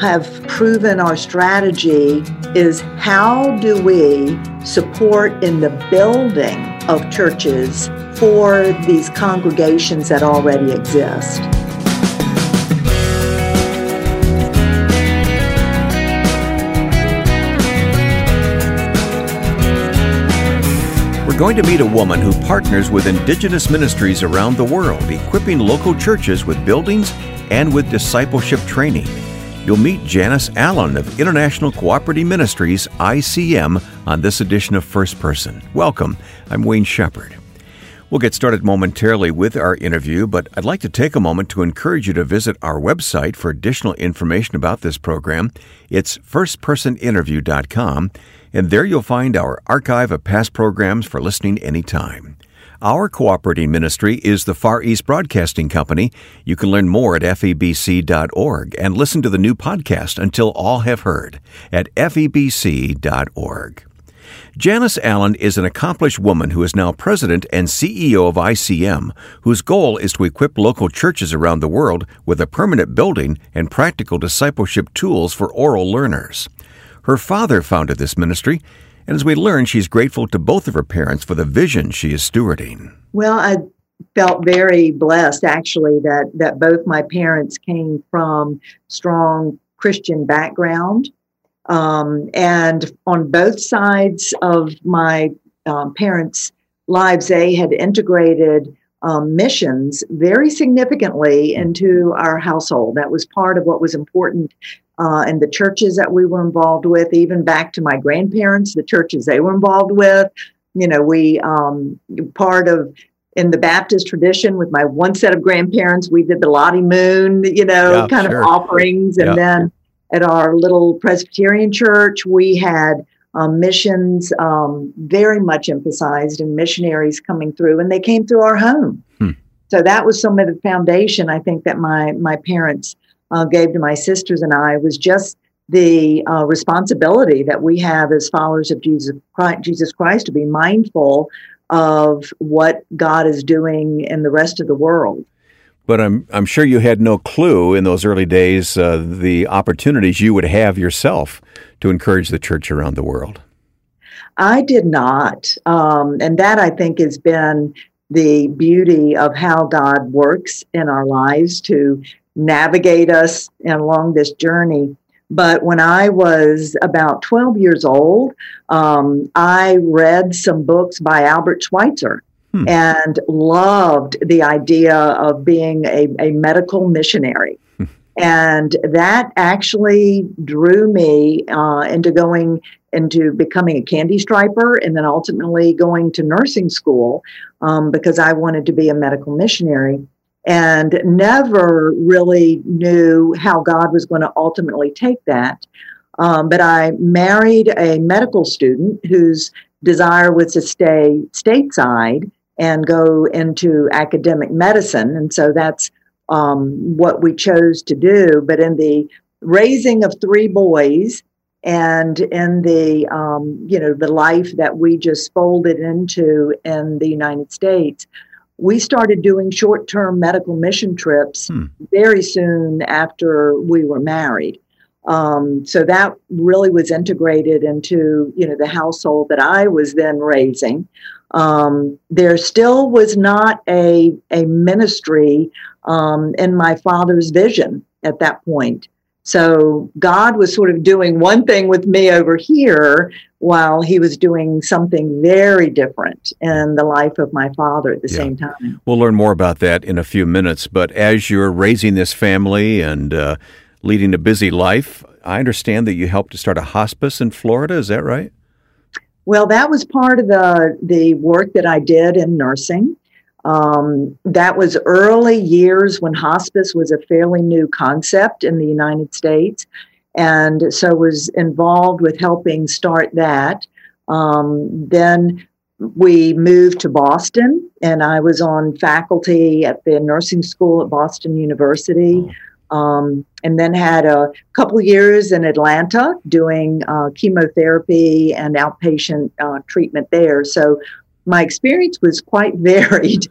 have proven our strategy is how do we support in the building of churches for these congregations that already exist. We're going to meet a woman who partners with indigenous ministries around the world, equipping local churches with buildings and with discipleship training. You'll meet Janice Allen of International Cooperative Ministries, ICM, on this edition of First Person. Welcome. I'm Wayne Shepherd. We'll get started momentarily with our interview, but I'd like to take a moment to encourage you to visit our website for additional information about this program. It's firstpersoninterview.com, and there you'll find our archive of past programs for listening anytime. Our cooperating ministry is the Far East Broadcasting Company. You can learn more at febc.org and listen to the new podcast until all have heard at febc.org. Janice Allen is an accomplished woman who is now president and CEO of ICM, whose goal is to equip local churches around the world with a permanent building and practical discipleship tools for oral learners. Her father founded this ministry, and as we learn, she's grateful to both of her parents for the vision she is stewarding. Well, I felt very blessed actually that that both my parents came from strong Christian background um, and on both sides of my um, parents' lives, they had integrated um, missions very significantly into our household. That was part of what was important uh, in the churches that we were involved with, even back to my grandparents, the churches they were involved with. You know, we um, part of in the Baptist tradition with my one set of grandparents, we did the Lottie Moon, you know, yeah, kind sure. of offerings, and yeah. then at our little Presbyterian church, we had um, missions um, very much emphasized and missionaries coming through, and they came through our home. Hmm. So that was some of the foundation I think that my my parents uh, gave to my sisters and I was just the uh, responsibility that we have as followers of Jesus Christ, Jesus Christ to be mindful of what God is doing in the rest of the world. But I'm I'm sure you had no clue in those early days uh, the opportunities you would have yourself to encourage the church around the world. I did not, um, and that I think has been the beauty of how God works in our lives to navigate us along this journey. But when I was about 12 years old, um, I read some books by Albert Schweitzer hmm. and loved the idea of being a, a medical missionary. Hmm. and that actually drew me uh, into going into becoming a candy striper and then ultimately going to nursing school um, because I wanted to be a medical missionary and never really knew how God was going to ultimately take that. Um, but I married a medical student whose desire was to stay stateside and go into academic medicine. And so that's um, what we chose to do. But in the raising of three boys and in the um, you know the life that we just folded into in the United States, we started doing short-term medical mission trips hmm. very soon after we were married. Um, so that really was integrated into you know the household that I was then raising. Um, there still was not a a ministry um, in my father's vision at that point. So God was sort of doing one thing with me over here while he was doing something very different in the life of my father at the yeah. same time. We'll learn more about that in a few minutes. But as you're raising this family and uh, leading a busy life, I understand that you helped to start a hospice in Florida. Is that right? Well, that was part of the the work that I did in nursing. Um, that was early years when hospice was a fairly new concept in the United States, and so was involved with helping start that. Um, then we moved to Boston, and I was on faculty at the nursing school at Boston University. Um, and then had a couple years in Atlanta doing uh, chemotherapy and outpatient uh, treatment there. So my experience was quite varied.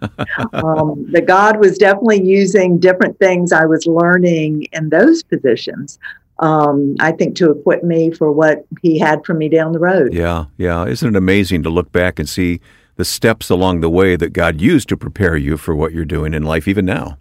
um, the God was definitely using different things I was learning in those positions. Um, I think to equip me for what He had for me down the road. Yeah, yeah. Isn't it amazing to look back and see the steps along the way that God used to prepare you for what you're doing in life, even now?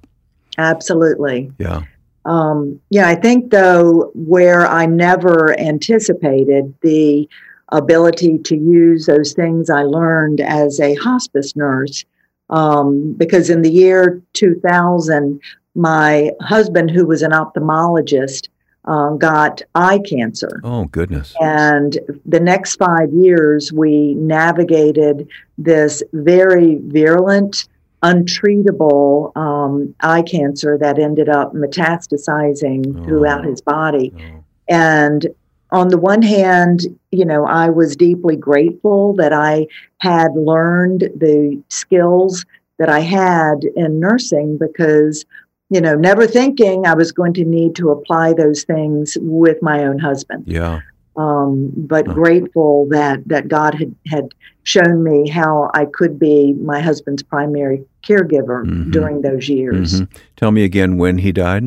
Absolutely. Yeah. Um, yeah, I think though where I never anticipated the ability to use those things I learned as a hospice nurse, um, because in the year 2000, my husband, who was an ophthalmologist, uh, got eye cancer. Oh, goodness. And the next five years, we navigated this very virulent untreatable um, eye cancer that ended up metastasizing oh. throughout his body. Oh. And on the one hand, you know, I was deeply grateful that I had learned the skills that I had in nursing because, you know, never thinking I was going to need to apply those things with my own husband. Yeah um, but huh. grateful that that God had had shown me how I could be my husband's primary caregiver mm-hmm. during those years. Mm-hmm. Tell me again when he died.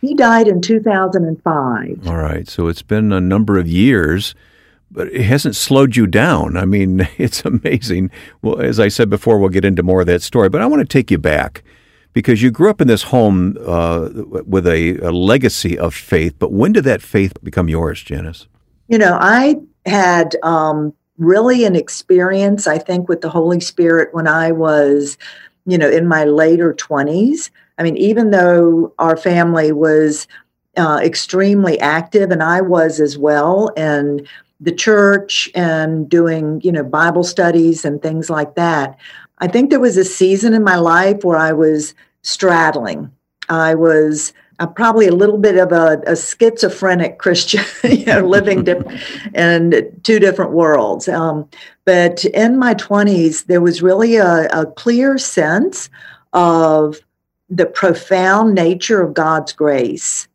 He died in 2005. All right, so it's been a number of years, but it hasn't slowed you down. I mean, it's amazing. Well, as I said before, we'll get into more of that story, but I want to take you back because you grew up in this home uh, with a, a, legacy of faith. But when did that faith become yours, Janice? You know, I had um, really an experience, I think, with the Holy Spirit when I was, you know, in my later 20s. I mean, even though our family was uh, extremely active, and I was as well, and the church and doing, you know, Bible studies and things like that. I think there was a season in my life where I was straddling. I was uh, probably a little bit of a, a schizophrenic Christian, you know, living diff- in two different worlds. Um, but in my 20s, there was really a, a clear sense of the profound nature of God's grace.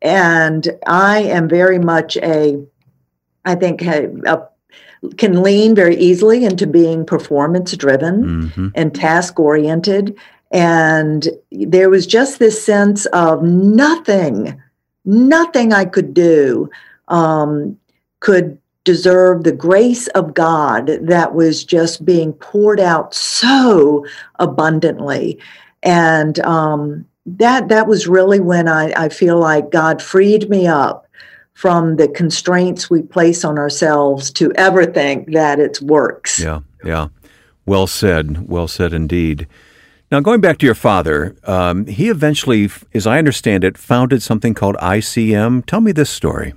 And I am very much a, I think, a, a can lean very easily into being performance driven mm-hmm. and task oriented. And there was just this sense of nothing, nothing I could do um, could deserve the grace of God that was just being poured out so abundantly. And um, that that was really when I, I feel like God freed me up from the constraints we place on ourselves to ever think that it works. Yeah, yeah. Well said. Well said indeed. Now, going back to your father, um, he eventually, as I understand it, founded something called ICM. Tell me this story.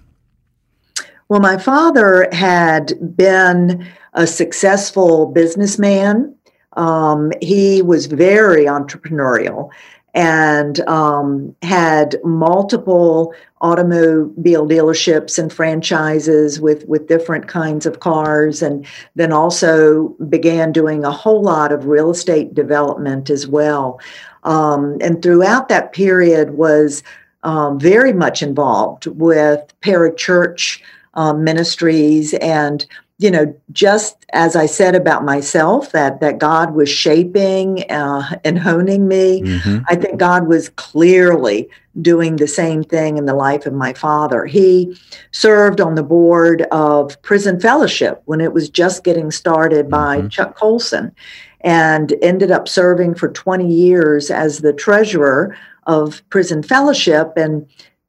Well, my father had been a successful businessman. Um, he was very entrepreneurial and um, had multiple automobile dealerships and franchises with, with different kinds of cars, and then also began doing a whole lot of real estate development as well. Um, and throughout that period was um, very much involved with parachurch um, ministries and you know, just as I said about myself, that that God was shaping uh, and honing me, mm-hmm. I think God was clearly doing the same thing in the life of my father. He served on the board of Prison Fellowship when it was just getting started by mm-hmm. Chuck Colson, and ended up serving for 20 years as the treasurer of Prison Fellowship and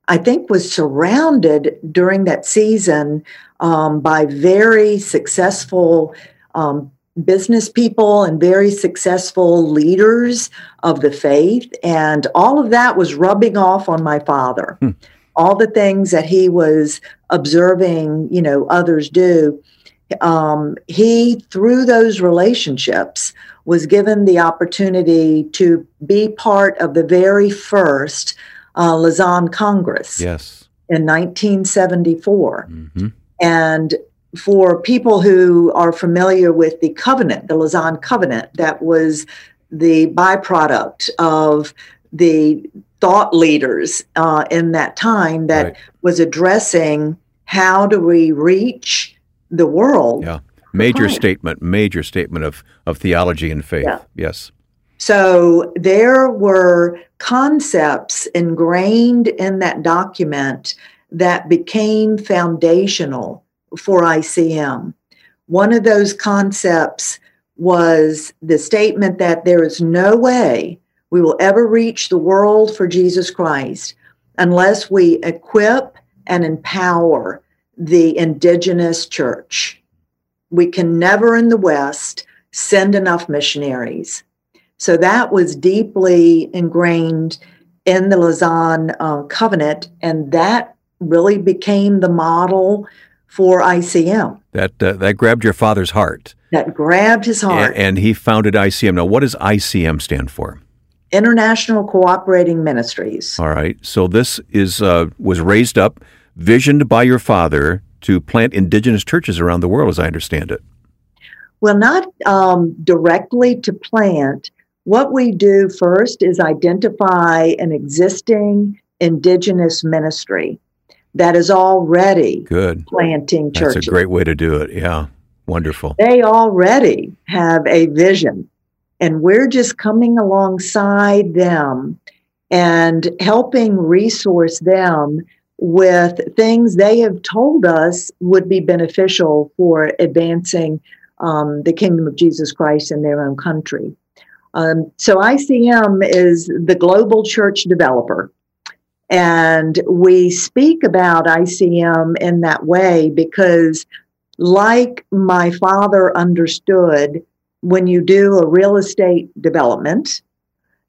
I think was surrounded during that season um, by very successful um, business people and very successful leaders of the faith. And all of that was rubbing off on my father. Hmm. All the things that he was observing, you know, others do. Um, he, through those relationships, was given the opportunity to be part of the very first uh, Lausanne Congress. Yes. In 1974. Mm-hmm. And for people who are familiar with the covenant, the Lausanne Covenant, that was the byproduct of the thought leaders uh, in that time that right. was addressing how do we reach the world. Yeah, major statement, major statement of, of theology and faith. Yeah. Yes. So there were concepts ingrained in that document that became foundational for ICM. One of those concepts was the statement that there is no way we will ever reach the world for Jesus Christ unless we equip and empower the indigenous church. We can never in the West send enough missionaries. So that was deeply ingrained in the Lausanne uh, Covenant, and that really became the model for ICM. That uh, that grabbed your father's heart. That grabbed his heart, and, and he founded ICM. Now, what does ICM stand for? International Cooperating Ministries. All right. So this is uh, was raised up, visioned by your father to plant indigenous churches around the world, as I understand it. Well, not um, directly to plant. What we do first is identify an existing indigenous ministry that is already good planting churches. That's a great way to do it. Yeah, wonderful. They already have a vision, and we're just coming alongside them and helping resource them with things they have told us would be beneficial for advancing um, the kingdom of Jesus Christ in their own country. Um, so ICM is the global church developer. And we speak about ICM in that way because, like my father understood, when you do a real estate development,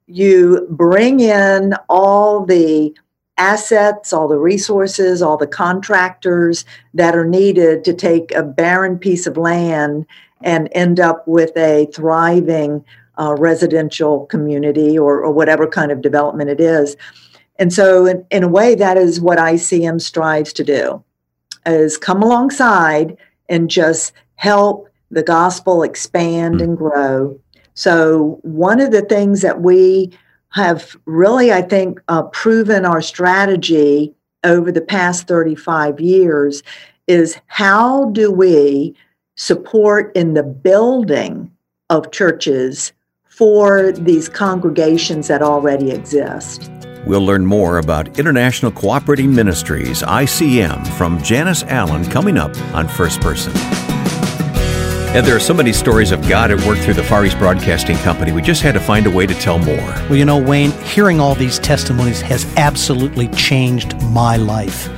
you bring in all the assets, all the resources, all the contractors that are needed to take a barren piece of land and end up with a thriving uh, residential community or, or whatever kind of development it is. And so, in, in a way, that is what ICM strives to do: is come alongside and just help the gospel expand mm. and grow. So, one of the things that we have really, I think, uh, proven our strategy over the past 35 years is how do we support in the building of churches for these congregations that already exist. We'll learn more about International Cooperating Ministries, ICM, from Janice Allen coming up on First Person. And there are so many stories of God at work through the Far East Broadcasting Company. We just had to find a way to tell more. Well, you know, Wayne, hearing all these testimonies has absolutely changed my life.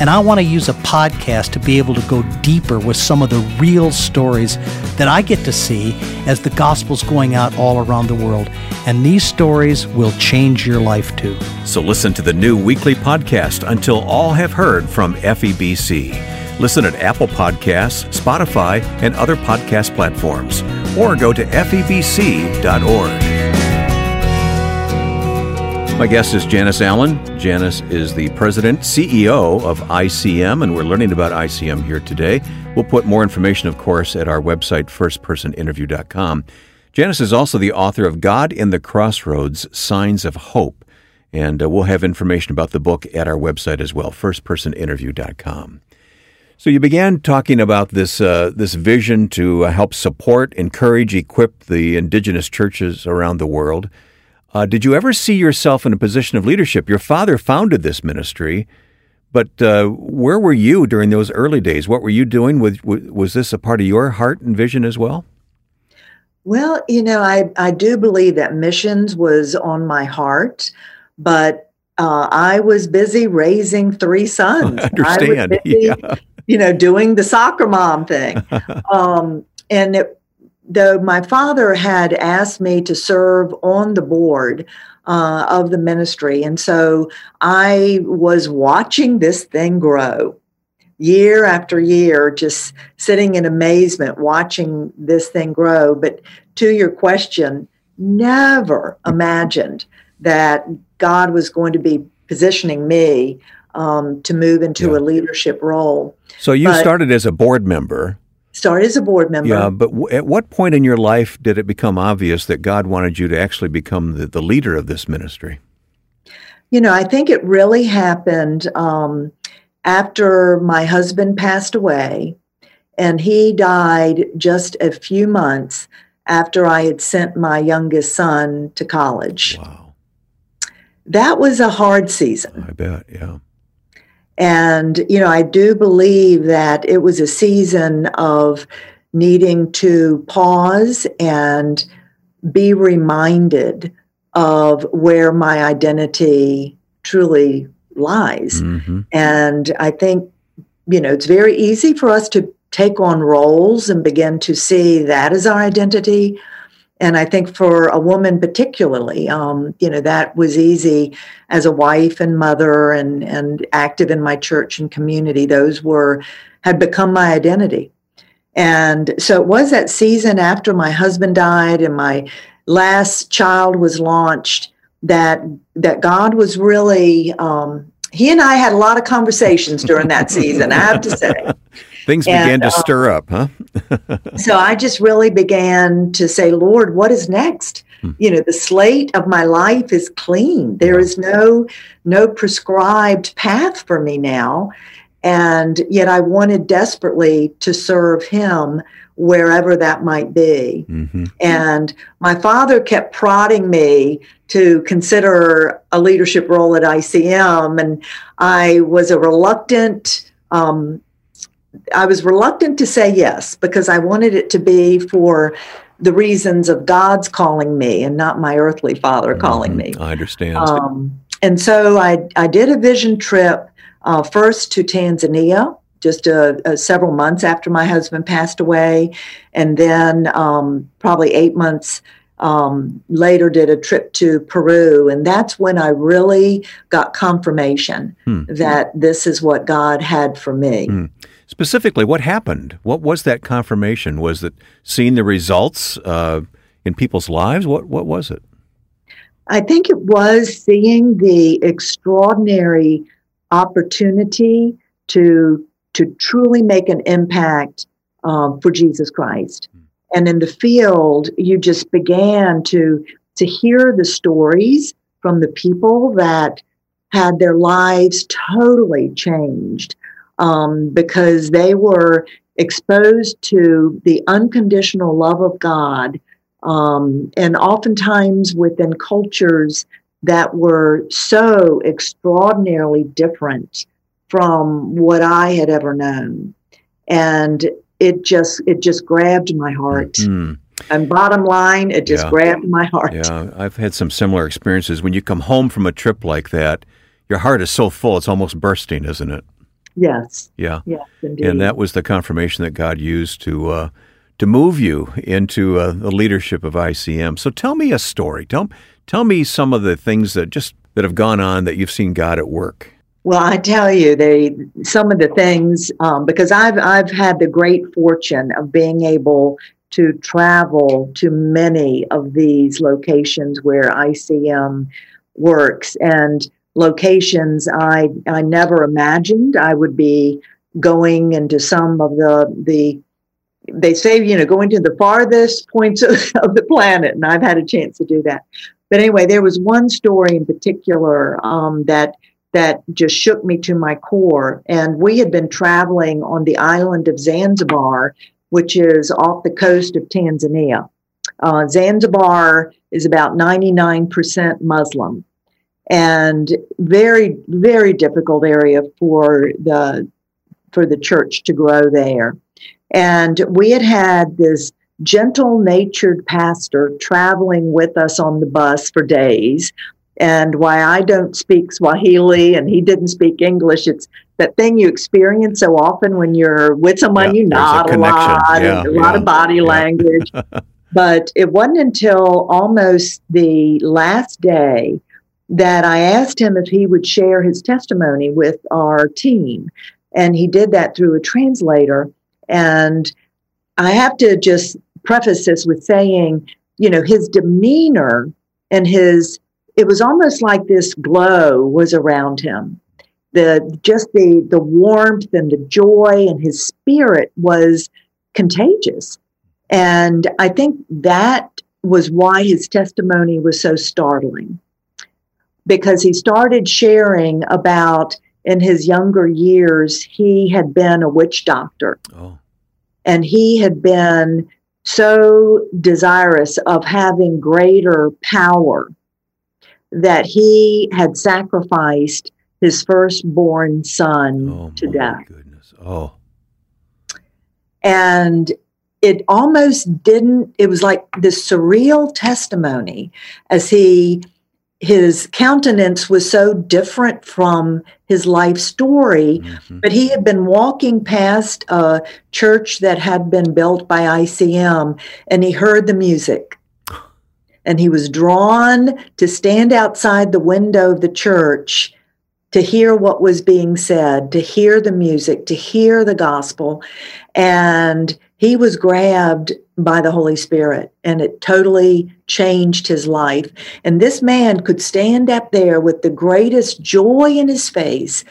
And I want to use a podcast to be able to go deeper with some of the real stories that I get to see as the gospel's going out all around the world. And these stories will change your life too. So listen to the new weekly podcast until all have heard from FEBC. Listen at Apple Podcasts, Spotify, and other podcast platforms, or go to febc.org. My guest is Janice Allen. Janice is the president, CEO of ICM, and we're learning about ICM here today. We'll put more information, of course, at our website, firstpersoninterview.com. Janice is also the author of God in the Crossroads Signs of Hope. And uh, we'll have information about the book at our website as well, firstpersoninterview.com. So you began talking about this uh, this vision to uh, help support, encourage, equip the indigenous churches around the world. Uh, did you ever see yourself in a position of leadership? Your father founded this ministry, but uh, where were you during those early days? What were you doing? With, was this a part of your heart and vision as well? Well, you know, I, I do believe that missions was on my heart, but uh, I was busy raising three sons. I understand. I busy, yeah you know, doing the soccer mom thing. um, and it, though my father had asked me to serve on the board uh, of the ministry, and so I was watching this thing grow year after year, just sitting in amazement, watching this thing grow. But to your question, never imagined that God was going to be positioning me um, to move into Yeah. a leadership role. So you But- started as a board member. Started as a board member. Yeah, but w- at what point in your life did it become obvious that God wanted you to actually become the, the leader of this ministry? You know, I think it really happened um, after my husband passed away, and he died just a few months after I had sent my youngest son to college. Wow, That was a hard season. I bet. Yeah. And, you know, I do believe that it was a season of needing to pause and be reminded of where my identity truly lies. hmm And I think, you know, it's very easy for us to take on roles and begin to see that as our identity. And I think for a woman particularly, um, you know, that was easy as a wife and mother and, and active in my church and community. Those were, had become my identity. And so it was that season after my husband died and my last child was launched that that God was really um, he and I had a lot of conversations during that season, I have to say. Things And, began to uh, stir up, huh? So I just really began to say, Lord, what is next? Hmm. You know, the slate of my life is clean. There is no no prescribed path for me now. And yet I wanted desperately to serve him wherever that might be. hmm And my father kept prodding me to consider a leadership role at ICM. And I was a reluctant, um, I was reluctant to say yes because I wanted it to be for the reasons of God's calling me and not my earthly father calling me. I understand. Um, and so I, I did a vision trip uh, first to Tanzania, just uh uh several months after my husband passed away. And then um, probably eight months um, later, did a trip to Peru. And that's when I really got confirmation Hmm. that this is what God had for me. Hmm. Specifically, what happened? What was that confirmation? Was it seeing the results uh, in people's lives? What What was it? I think it was seeing the extraordinary opportunity to to truly make an impact um, for Jesus Christ. And in the field, you just began to to hear the stories from the people that had their lives totally changed um, because they were exposed to the unconditional love of God um, and oftentimes within cultures that were so extraordinarily different from what I had ever known, and it just it just grabbed my heart. Mm-hmm. And bottom line, it just Yeah. grabbed my heart. Yeah, I've had some similar experiences. When you come home from a trip like that, your heart is so full, it's almost bursting, isn't it? Yes, Yeah. yes, indeed. And that was the confirmation that God used to uh, to move you into uh, the leadership of ICM. So tell me a story. Tell tell me some of the things that just that have gone on that you've seen God at work. Well, I tell you, they some of the things um, because I've I've had the great fortune of being able to travel to many of these locations where ICM works and locations I I never imagined I would be going into some of the the they say you know going to the farthest points of, of the planet and I've had a chance to do that. But anyway, there was one story in particular um, that that just shook me to my core. And we had been traveling on the island of Zanzibar, which is off the coast of Tanzania. Uh, Zanzibar is about 99% Muslim and very, very difficult area for the for the church to grow there. And we had had this gentle natured pastor traveling with us on the bus for days and why I don't speak Swahili and he didn't speak English. It's that thing you experience so often when you're with someone Yeah, you there's a nod a, lot, Yeah, a lot of body yeah. language. but it wasn't until almost the last day that I asked him if he would share his testimony with our team. And he did that through a translator. And I have to just preface this with saying, you know, his demeanor and his, it was almost like this glow was around him. the just the the warmth and the joy and his spirit was contagious. And I think that was why his testimony was so startling. Because he started sharing about in his younger years, he had been a witch doctor. Oh. And he had been so desirous of having greater power that he had sacrificed his firstborn son oh, to death. Goodness. Oh. And it almost didn't, it was like this surreal testimony as he his countenance was so different from his life story, mm-hmm. but he had been walking past a church that had been built by ICM and he heard the music. And he was drawn to stand outside the window of the church to hear what was being said, to hear the music, to hear the gospel. And he was grabbed by the Holy Spirit and it totally changed his life. And this man could stand up there with the greatest joy in his face,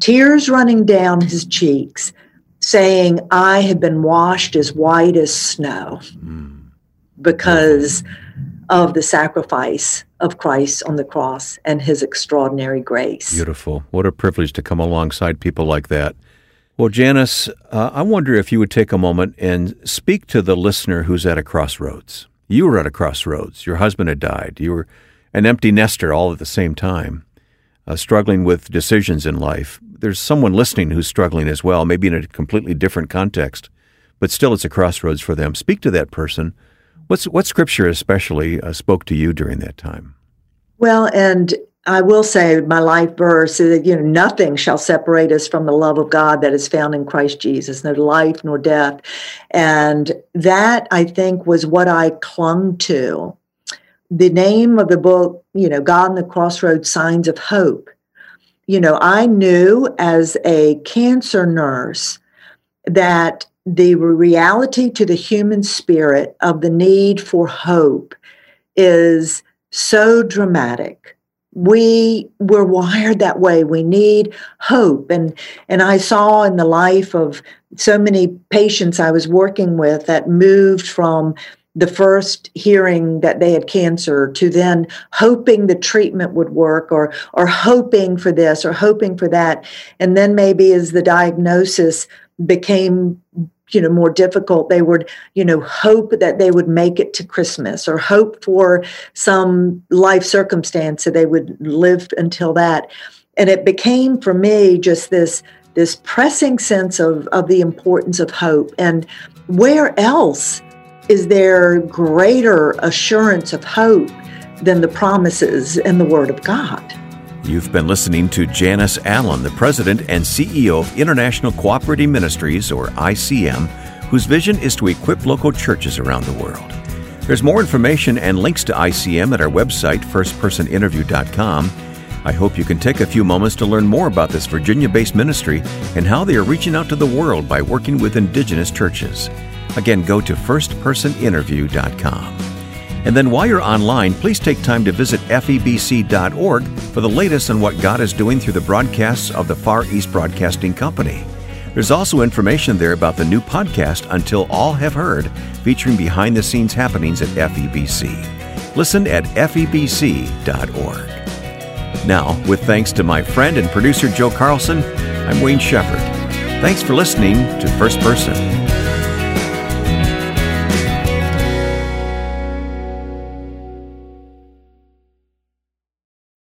tears running down his cheeks, saying, I have been washed as white as snow mm. because of the sacrifice of Christ on the cross and his extraordinary grace. Beautiful. What a privilege to come alongside people like that. Well, Janice, uh, I wonder if you would take a moment and speak to the listener who's at a crossroads. You were at a crossroads. Your husband had died. You were an empty nester all at the same time, uh, struggling with decisions in life. There's someone listening who's struggling as well, maybe in a completely different context, but still it's a crossroads for them. Speak to that person. What's, what scripture especially uh, spoke to you during that time? Well, and I will say my life verse is, that you know, nothing shall separate us from the love of God that is found in Christ Jesus, no life nor death. And that I think was what I clung to. The name of the book, you know, God in the Crossroads Signs of Hope. You know, I knew as a cancer nurse that the reality to the human spirit of the need for hope is so dramatic we were wired that way. We need hope. And and i saw in the life of so many patients i was working with that moved from the first hearing that they had cancer to then hoping the treatment would work or or hoping for this or hoping for that. And then maybe as the diagnosis became you know more difficult they would you know hope that they would make it to christmas or hope for some life circumstance that they would live until that. And it became for me just this this pressing sense of of the importance of hope. And where else is there greater assurance of hope than the promises in the word of god You've been listening to Janice Allen, the President and CEO of International Cooperative Ministries, or ICM, whose vision is to equip local churches around the world. There's more information and links to ICM at our website, firstpersoninterview.com. I hope you can take a few moments to learn more about this Virginia based ministry and how they are reaching out to the world by working with Indigenous churches. Again, go to firstpersoninterview.com. And then while you're online, please take time to visit febc.org for the latest on what God is doing through the broadcasts of the Far East Broadcasting Company. There's also information there about the new podcast, Until All Have Heard, featuring behind the scenes happenings at FEBC. Listen at febc.org. Now, with thanks to my friend and producer Joe Carlson, I'm Wayne Shepherd. Thanks for listening to First Person.